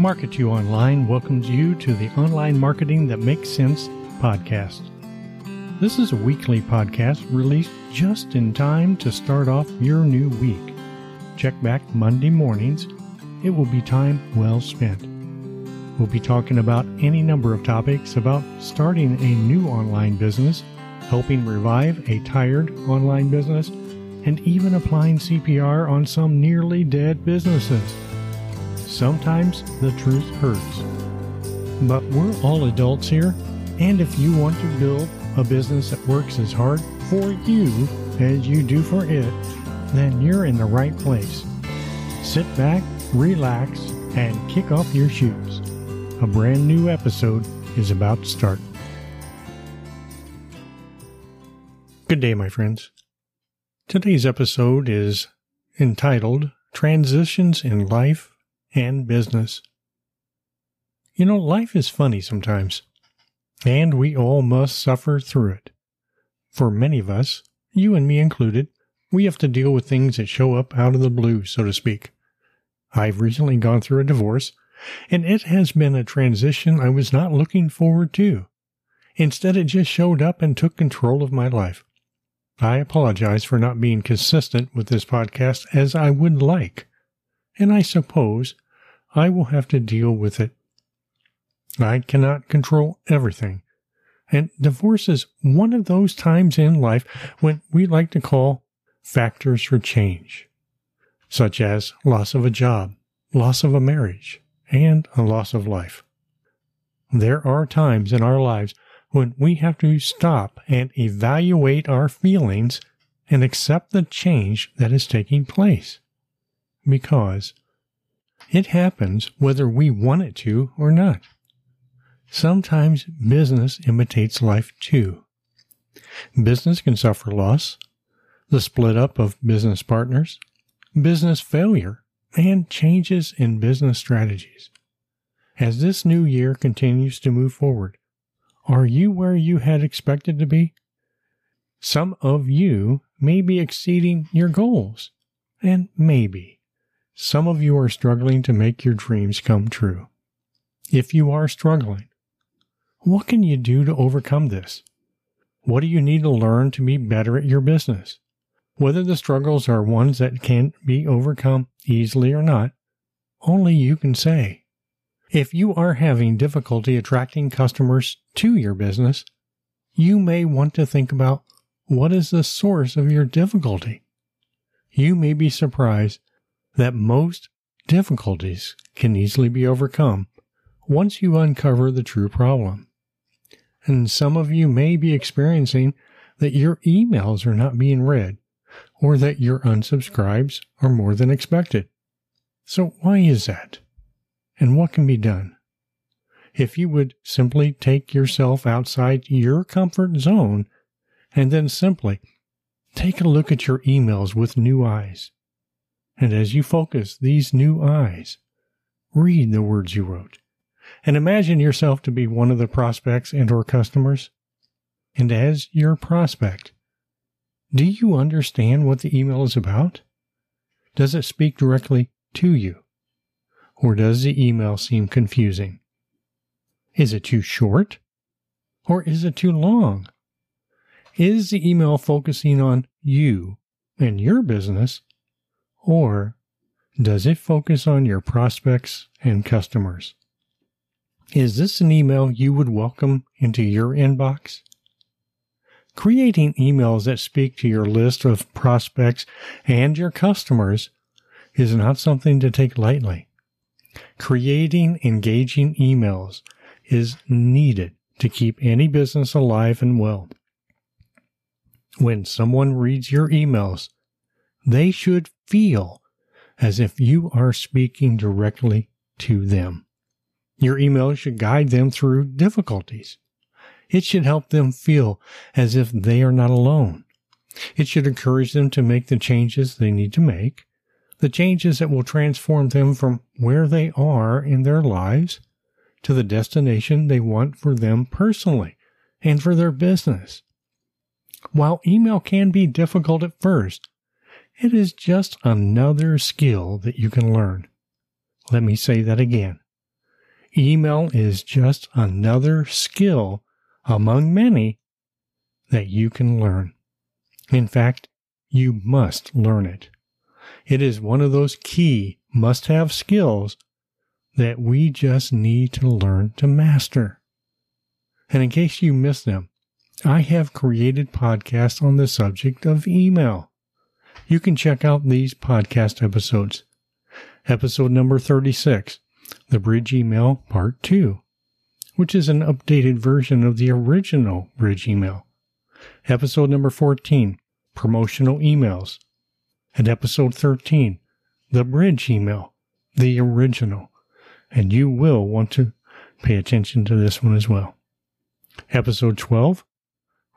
Market You Online welcomes you to the Online Marketing That Makes Sense podcast. This is a weekly podcast released just in time to start off your new week. Check back Monday mornings. It will be time well spent. We'll be talking about any number of topics about starting a new online business, helping revive a tired online business, and even applying CPR on some nearly dead businesses. Sometimes the truth hurts. But we're all adults here, and if you want to build a business that works as hard for you as you do for it, then you're in the right place. Sit back, relax, and kick off your shoes. A brand new episode is about to start. Good day, my friends. Today's episode is entitled Transitions in Life and Business. You know, life is funny sometimes and we all must suffer through it. For many of us, you and me included, we have to deal with things that show up out of the blue, so to speak. I've recently gone through a divorce, and it has been a transition I was not looking forward to. Instead, it just showed up and took control of my life. I apologize for not being consistent with this podcast as I would like, and I suppose I will have to deal with it I cannot control everything. And divorce is one of those times in life when we like to call factors for change, such as loss of a job, loss of a marriage, and a loss of life. There are times in our lives when we have to stop and evaluate our feelings and accept the change that is taking place. Because it happens whether we want it to or not. Sometimes business imitates life too. Business can suffer loss, the split up of business partners, business failure, and changes in business strategies. As this new year continues to move forward, are you where you had expected to be? Some of you may be exceeding your goals, and maybe some of you are struggling to make your dreams come true. If you are struggling, what can you do to overcome this? What do you need to learn to be better at your business? Whether the struggles are ones that can be overcome easily or not, only you can say. If you are having difficulty attracting customers to your business, you may want to think about what is the source of your difficulty. You may be surprised that most difficulties can easily be overcome once you uncover the true problem. And some of you may be experiencing that your emails are not being read or that your unsubscribes are more than expected. So why is that? And what can be done? If you would simply take yourself outside your comfort zone and then simply take a look at your emails with new eyes. And as you focus these new eyes, read the words you wrote and imagine yourself to be one of the prospects and or customers. And as your prospect, do you understand what the email is about? Does it speak directly to you? Or does the email seem confusing? Is it too short? Or is it too long? Is the email focusing on you and your business? Or does it focus on your prospects and customers? Is this an email you would welcome into your inbox? Creating emails that speak to your list of prospects and your customers is not something to take lightly. Creating engaging emails is needed to keep any business alive and well. When someone reads your emails, they should feel as if you are speaking directly to them. Your email should guide them through difficulties. It should help them feel as if they are not alone. It should encourage them to make the changes they need to make, the changes that will transform them from where they are in their lives to the destination they want for them personally and for their business. While email can be difficult at first, it is just another skill that you can learn. Let me say that again. Email is just another skill among many that you can learn. In fact, you must learn it. It is one of those key must have skills that we just need to learn to master. And in case you miss them, I have created podcasts on the subject of email. You can check out these podcast episodes. Episode number 36 the Bridge Email Part 2, which is an updated version of the original Bridge Email. Episode number 14, Promotional Emails. And episode 13, the Bridge Email, the original. And you will want to pay attention to this one as well. Episode 12,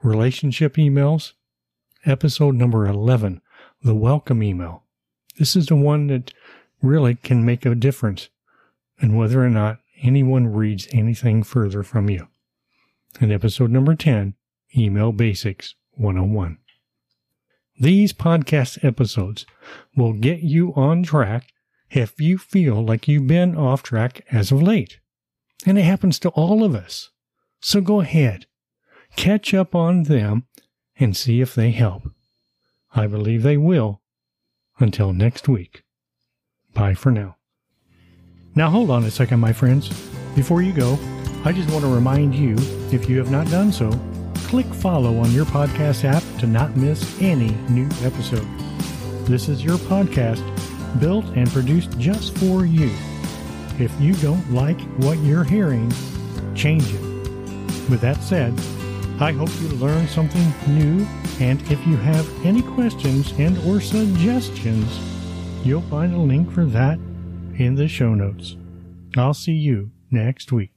Relationship Emails. Episode number 11, the Welcome Email. This is the one that really can make a difference and whether or not anyone reads anything further from you. In episode number 10, Email Basics 101. These podcast episodes will get you on track if you feel like you've been off track as of late. And it happens to all of us. So go ahead, catch up on them and see if they help. I believe they will. Until next week. Bye for now. Now, hold on a second, my friends. Before you go, I just want to remind you if you have not done so, click follow on your podcast app to not miss any new episode. This is your podcast built and produced just for you. If you don't like what you're hearing, change it. With that said, I hope you learned something new and if you have any questions and or suggestions, you'll find a link for that in the show notes. I'll see you next week.